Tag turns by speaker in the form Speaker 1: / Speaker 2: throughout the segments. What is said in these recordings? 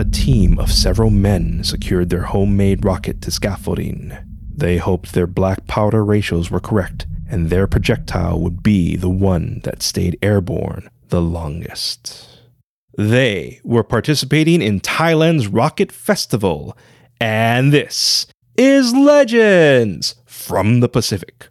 Speaker 1: a team of several men secured their homemade rocket to scaffolding. They hoped their black powder ratios were correct and their projectile would be the one that stayed airborne the longest. They were participating in Thailand's Rocket Festival, and this is Legends from the Pacific.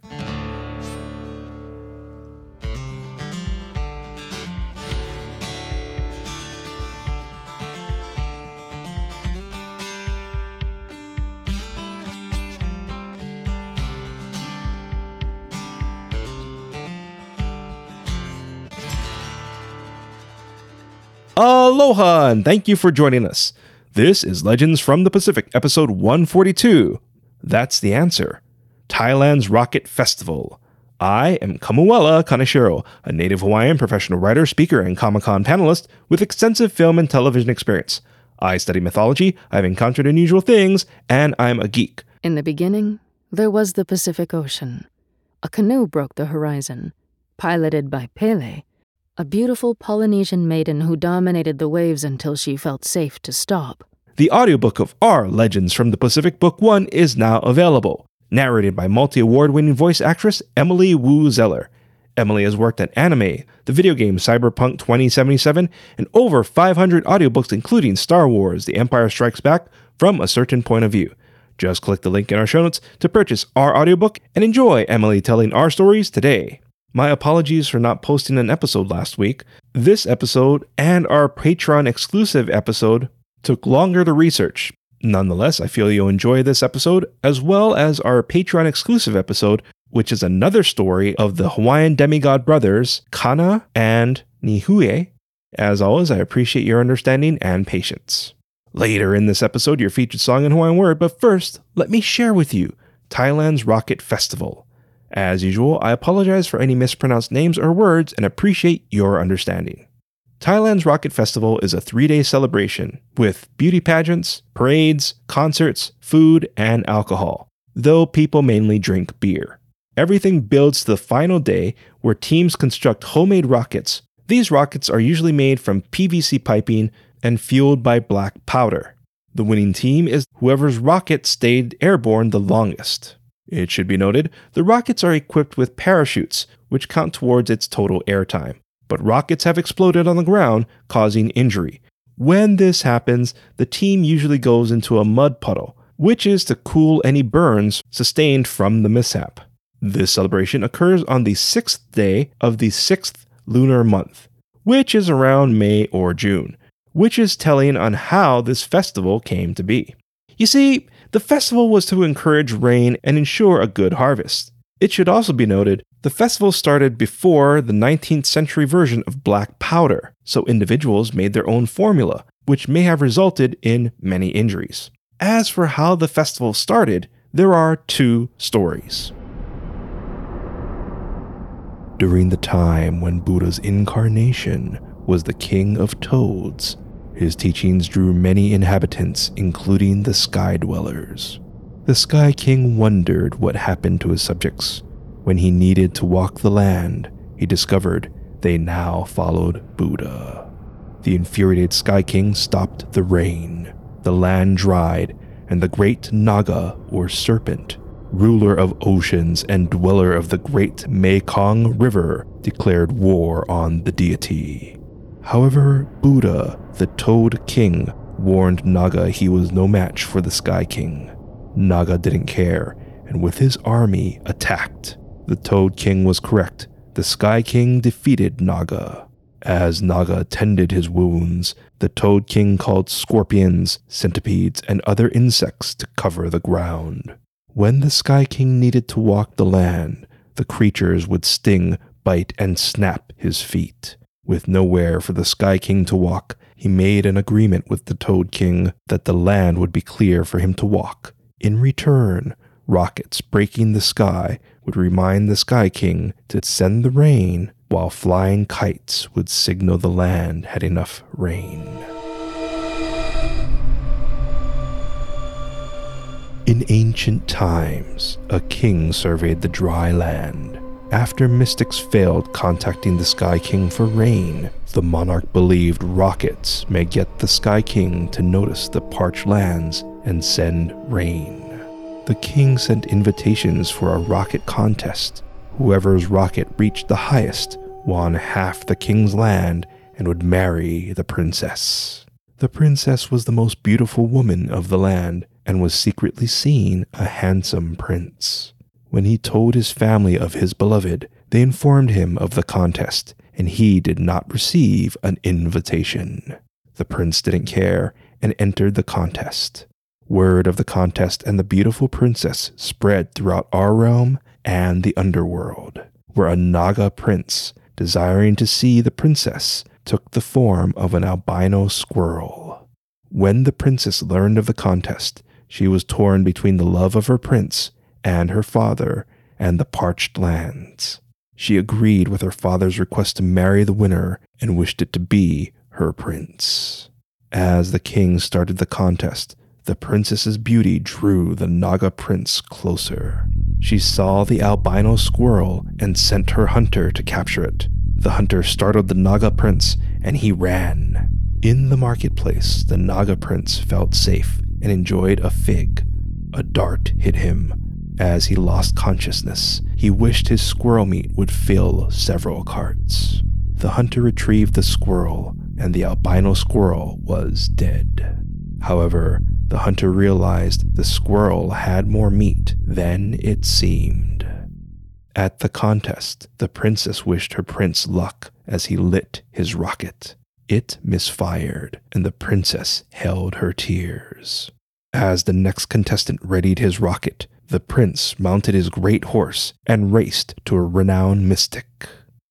Speaker 1: Aloha, and thank you for joining us. This is Legends from the Pacific, episode 142. That's the answer Thailand's Rocket Festival. I am Kamuela Kaneshiro, a native Hawaiian professional writer, speaker, and Comic Con panelist with extensive film and television experience. I study mythology, I've encountered unusual things, and I'm a geek.
Speaker 2: In the beginning, there was the Pacific Ocean. A canoe broke the horizon, piloted by Pele a beautiful Polynesian maiden who dominated the waves until she felt safe to stop.
Speaker 1: The audiobook of our Legends from the Pacific Book 1 is now available, narrated by multi award winning voice actress Emily Woo Zeller. Emily has worked on anime, the video game Cyberpunk 2077, and over 500 audiobooks, including Star Wars The Empire Strikes Back, from a certain point of view. Just click the link in our show notes to purchase our audiobook and enjoy Emily telling our stories today. My apologies for not posting an episode last week. This episode and our Patreon exclusive episode took longer to research. Nonetheless, I feel you'll enjoy this episode as well as our Patreon exclusive episode, which is another story of the Hawaiian demigod brothers, Kana and Niheu. As always, I appreciate your understanding and patience. Later in this episode, your featured song in Hawaiian word, but first, let me share with you Thailand's Rocket Festival. As usual, I apologize for any mispronounced names or words and appreciate your understanding. Thailand's Rocket Festival is a three day celebration with beauty pageants, parades, concerts, food, and alcohol, though people mainly drink beer. Everything builds to the final day where teams construct homemade rockets. These rockets are usually made from PVC piping and fueled by black powder. The winning team is whoever's rocket stayed airborne the longest. It should be noted, the rockets are equipped with parachutes, which count towards its total airtime. But rockets have exploded on the ground, causing injury. When this happens, the team usually goes into a mud puddle, which is to cool any burns sustained from the mishap. This celebration occurs on the sixth day of the sixth lunar month, which is around May or June, which is telling on how this festival came to be. You see, the festival was to encourage rain and ensure a good harvest. It should also be noted the festival started before the 19th century version of black powder, so individuals made their own formula, which may have resulted in many injuries. As for how the festival started, there are two stories. During the time when Buddha's incarnation was the king of toads, his teachings drew many inhabitants, including the Sky Dwellers. The Sky King wondered what happened to his subjects. When he needed to walk the land, he discovered they now followed Buddha. The infuriated Sky King stopped the rain. The land dried, and the great Naga, or serpent, ruler of oceans and dweller of the great Mekong River, declared war on the deity. However, Buddha, the Toad King, warned Naga he was no match for the Sky King. Naga didn't care, and with his army attacked. The Toad King was correct. The Sky King defeated Naga. As Naga tended his wounds, the Toad King called scorpions, centipedes, and other insects to cover the ground. When the Sky King needed to walk the land, the creatures would sting, bite, and snap his feet. With nowhere for the Sky King to walk, he made an agreement with the Toad King that the land would be clear for him to walk. In return, rockets breaking the sky would remind the Sky King to send the rain, while flying kites would signal the land had enough rain. In ancient times, a king surveyed the dry land After mystics failed contacting the Sky King for rain, the monarch believed rockets may get the Sky King to notice the parched lands and send rain. The king sent invitations for a rocket contest. Whoever's rocket reached the highest won half the king's land and would marry the princess. The princess was the most beautiful woman of the land and was secretly seen a handsome prince. When he told his family of his beloved, they informed him of the contest, and he did not receive an invitation. The prince didn't care and entered the contest. Word of the contest and the beautiful princess spread throughout our realm and the underworld, where a Naga prince, desiring to see the princess, took the form of an albino squirrel. When the princess learned of the contest, she was torn between the love of her prince and her father and the parched lands. She agreed with her father's request to marry the winner and wished it to be her prince. As the king started the contest, the princess's beauty drew the Naga prince closer. She saw the albino squirrel and sent her hunter to capture it. The hunter startled the Naga prince and he ran. In the marketplace, the Naga prince felt safe and enjoyed a fig. A dart hit him, as he lost consciousness, he wished his squirrel meat would fill several carts. The hunter retrieved the squirrel, and the albino squirrel was dead. However, the hunter realized the squirrel had more meat than it seemed. At the contest, the princess wished her prince luck as he lit his rocket. It misfired, and the princess held her tears. As the next contestant readied his rocket, the prince mounted his great horse and raced to a renowned mystic.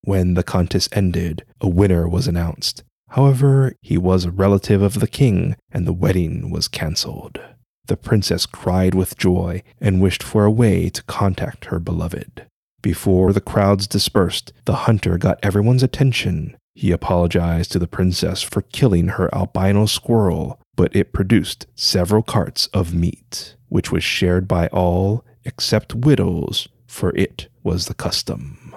Speaker 1: When the contest ended, a winner was announced. However, he was a relative of the king, and the wedding was cancelled. The princess cried with joy and wished for a way to contact her beloved. Before the crowds dispersed, the hunter got everyone's attention. He apologized to the princess for killing her albino squirrel, but it produced several carts of meat which was shared by all except widows, for it was the custom.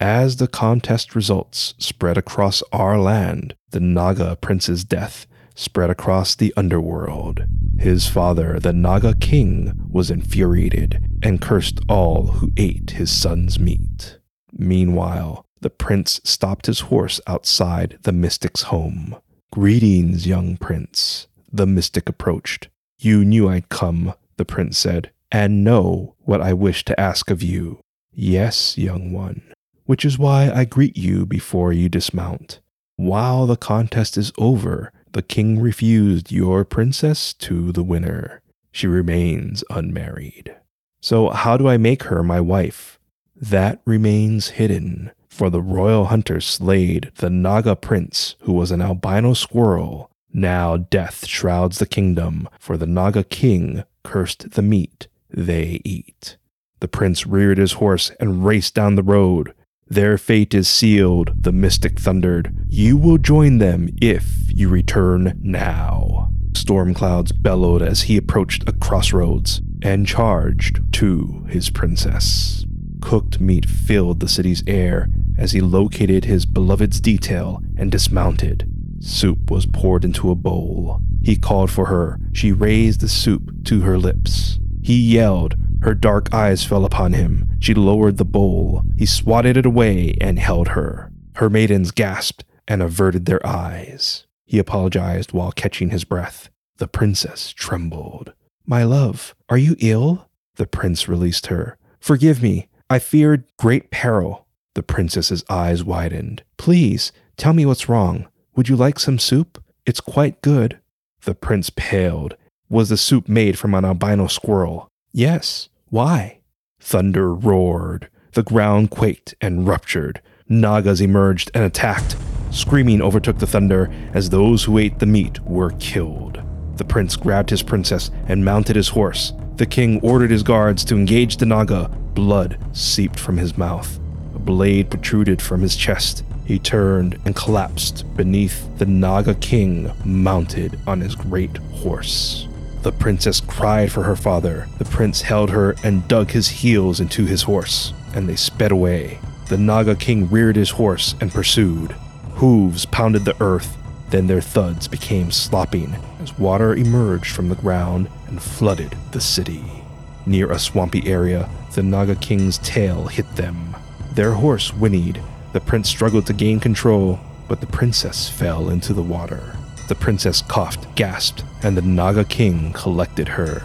Speaker 1: As the contest results spread across our land, the Naga prince's death spread across the underworld. His father, the Naga king, was infuriated and cursed all who ate his son's meat. Meanwhile, the prince stopped his horse outside the mystic's home. Greetings, young prince, the mystic approached. You knew I'd come, the prince said, and know what I wish to ask of you. Yes, young one, which is why I greet you before you dismount. While the contest is over, the king refused your princess to the winner. She remains unmarried. So, how do I make her my wife? That remains hidden, for the royal hunter slayed the Naga prince, who was an albino squirrel. Now death shrouds the kingdom, for the Naga king cursed the meat they eat. The prince reared his horse and raced down the road. Their fate is sealed, the mystic thundered. You will join them if you return now. Storm clouds bellowed as he approached a crossroads and charged to his princess. Cooked meat filled the city's air as he located his beloved's detail and dismounted. Soup was poured into a bowl. He called for her. She raised the soup to her lips. He yelled. Her dark eyes fell upon him. She lowered the bowl. He swatted it away and held her. Her maidens gasped and averted their eyes. He apologized while catching his breath. The princess trembled. My love, are you ill? The prince released her. Forgive me. I feared great peril. The princess's eyes widened. Please, tell me what's wrong. Would you like some soup? It's quite good. The prince paled. Was the soup made from an albino squirrel? Yes. Why? Thunder roared. The ground quaked and ruptured. Nagas emerged and attacked. Screaming overtook the thunder as those who ate the meat were killed. The prince grabbed his princess and mounted his horse. The king ordered his guards to engage the Naga. Blood seeped from his mouth. A blade protruded from his chest. He turned and collapsed beneath the Naga king mounted on his great horse. The princess cried for her father. The prince held her and dug his heels into his horse. and they sped away. The Naga king reared his horse and pursued. Hooves pounded the earth, then their thuds became slopping as water emerged from the ground and flooded the city. Near a swampy area, the Naga king's tail hit them. Their horse whinnied. The prince struggled to gain control, but the princess fell into the water. The princess coughed, gasped, and the Naga king collected her.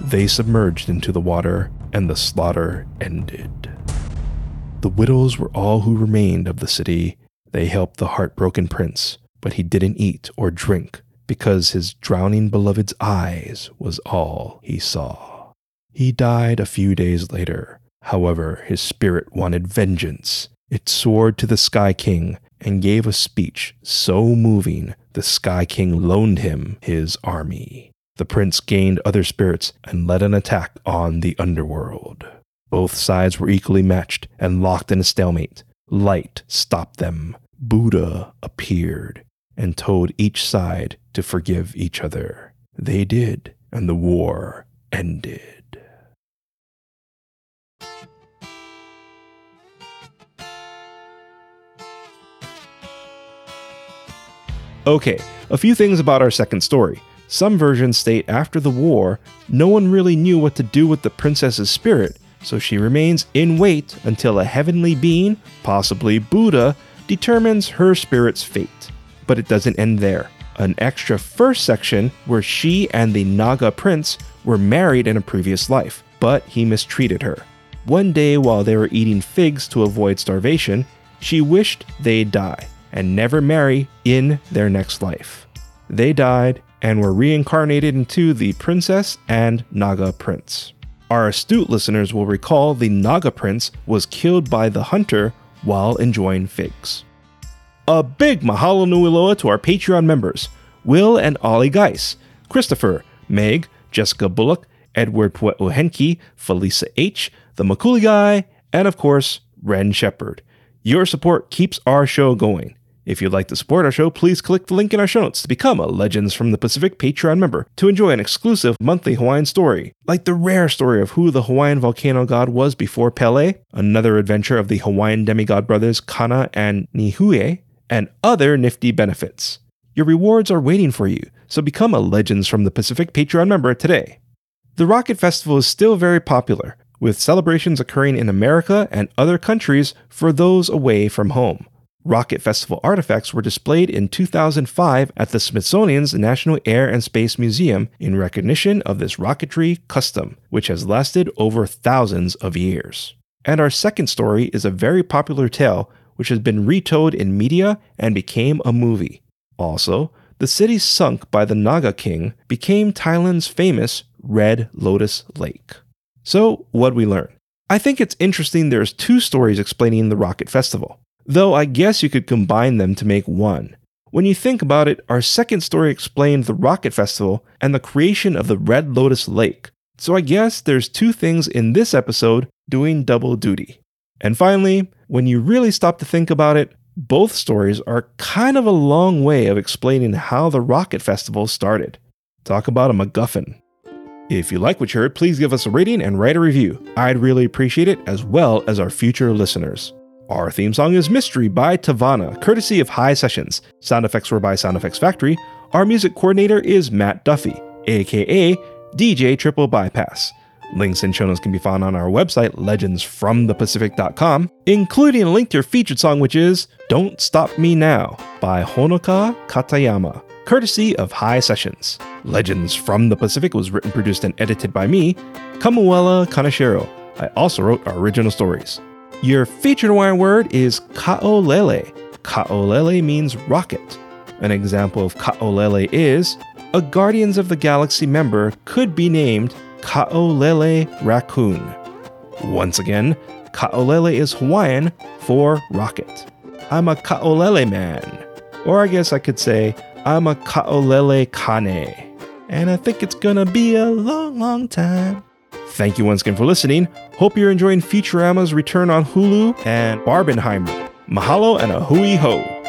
Speaker 1: They submerged into the water, and the slaughter ended. The widows were all who remained of the city. They helped the heartbroken prince, but he didn't eat or drink because his drowning beloved's eyes was all he saw. He died a few days later. However, his spirit wanted vengeance. It soared to the Sky King and gave a speech so moving the Sky King loaned him his army. The prince gained other spirits and led an attack on the underworld. Both sides were equally matched and locked in a stalemate. Light stopped them. Buddha appeared and told each side to forgive each other. They did, and the war ended. Okay, a few things about our second story. Some versions state after the war, no one really knew what to do with the princess's spirit, so she remains in wait until a heavenly being, possibly Buddha, determines her spirit's fate. But it doesn't end there. An extra first section where she and the Naga prince were married in a previous life, but he mistreated her. One day while they were eating figs to avoid starvation, she wished they'd die and never marry in their next life. They died and were reincarnated into the princess and Naga prince. Our astute listeners will recall the Naga prince was killed by the hunter while enjoying figs. A big mahalo nui loa to our Patreon members Will and Ollie Geis, Christopher, Meg, Jessica Bullock, Edward Pueohenki, Felisa H., The Makuli Guy, and of course, Ren Shepard. Your support keeps our show going. If you'd like to support our show, please click the link in our show notes to become a Legends from the Pacific Patreon member to enjoy an exclusive monthly Hawaiian story, like the rare story of who the Hawaiian volcano god was before Pele, another adventure of the Hawaiian demigod brothers Kana and Niheu, and other nifty benefits. Your rewards are waiting for you, so become a Legends from the Pacific Patreon member today. The Rocket Festival is still very popular, with celebrations occurring in America and other countries for those away from home. Rocket Festival artifacts were displayed in 2005 at the Smithsonian's National Air and Space Museum in recognition of this rocketry custom, which has lasted over thousands of years. And our second story is a very popular tale which has been retold in media and became a movie. Also, the city sunk by the Naga King became Thailand's famous Red Lotus Lake. So, what we learn? I think it's interesting there's two stories explaining the Rocket Festival. Though I guess you could combine them to make one. When you think about it, our second story explained the Rocket Festival and the creation of the Red Lotus Lake. So I guess there's two things in this episode doing double duty. And finally, when you really stop to think about it, both stories are kind of a long way of explaining how the Rocket Festival started. Talk about a MacGuffin. If you like what you heard, please give us a rating and write a review. I'd really appreciate it, as well as our future listeners. Our theme song is Mystery by Tavana, courtesy of HI*Sessions. Sound effects were by Sound Effects Factory. Our music coordinator is Matt Duffy, aka DJ Triple Bypass. Links and show notes can be found on our website, legendsfromthepacific.com, including a link to your featured song, which is Don't Stop Me Now by Honoka Katayama, courtesy of HI*Sessions. Legends from the Pacific was written, produced, and edited by me, Kamuela Kaneshiro. I also wrote our original stories. Your featured Hawaiian word is ka'olele. Ka'olele means rocket. An example of ka'olele is a Guardians of the Galaxy member could be named Ka'olele Raccoon. Once again, Ka'olele is Hawaiian for rocket. I'm a Ka'olele man. Or I guess I could say, I'm a Ka'olele Kane. And I think it's gonna be a long, long time. Thank you once again for listening. Hope you're enjoying Futurama's return on Hulu and Barbenheimer. Mahalo and a hui ho.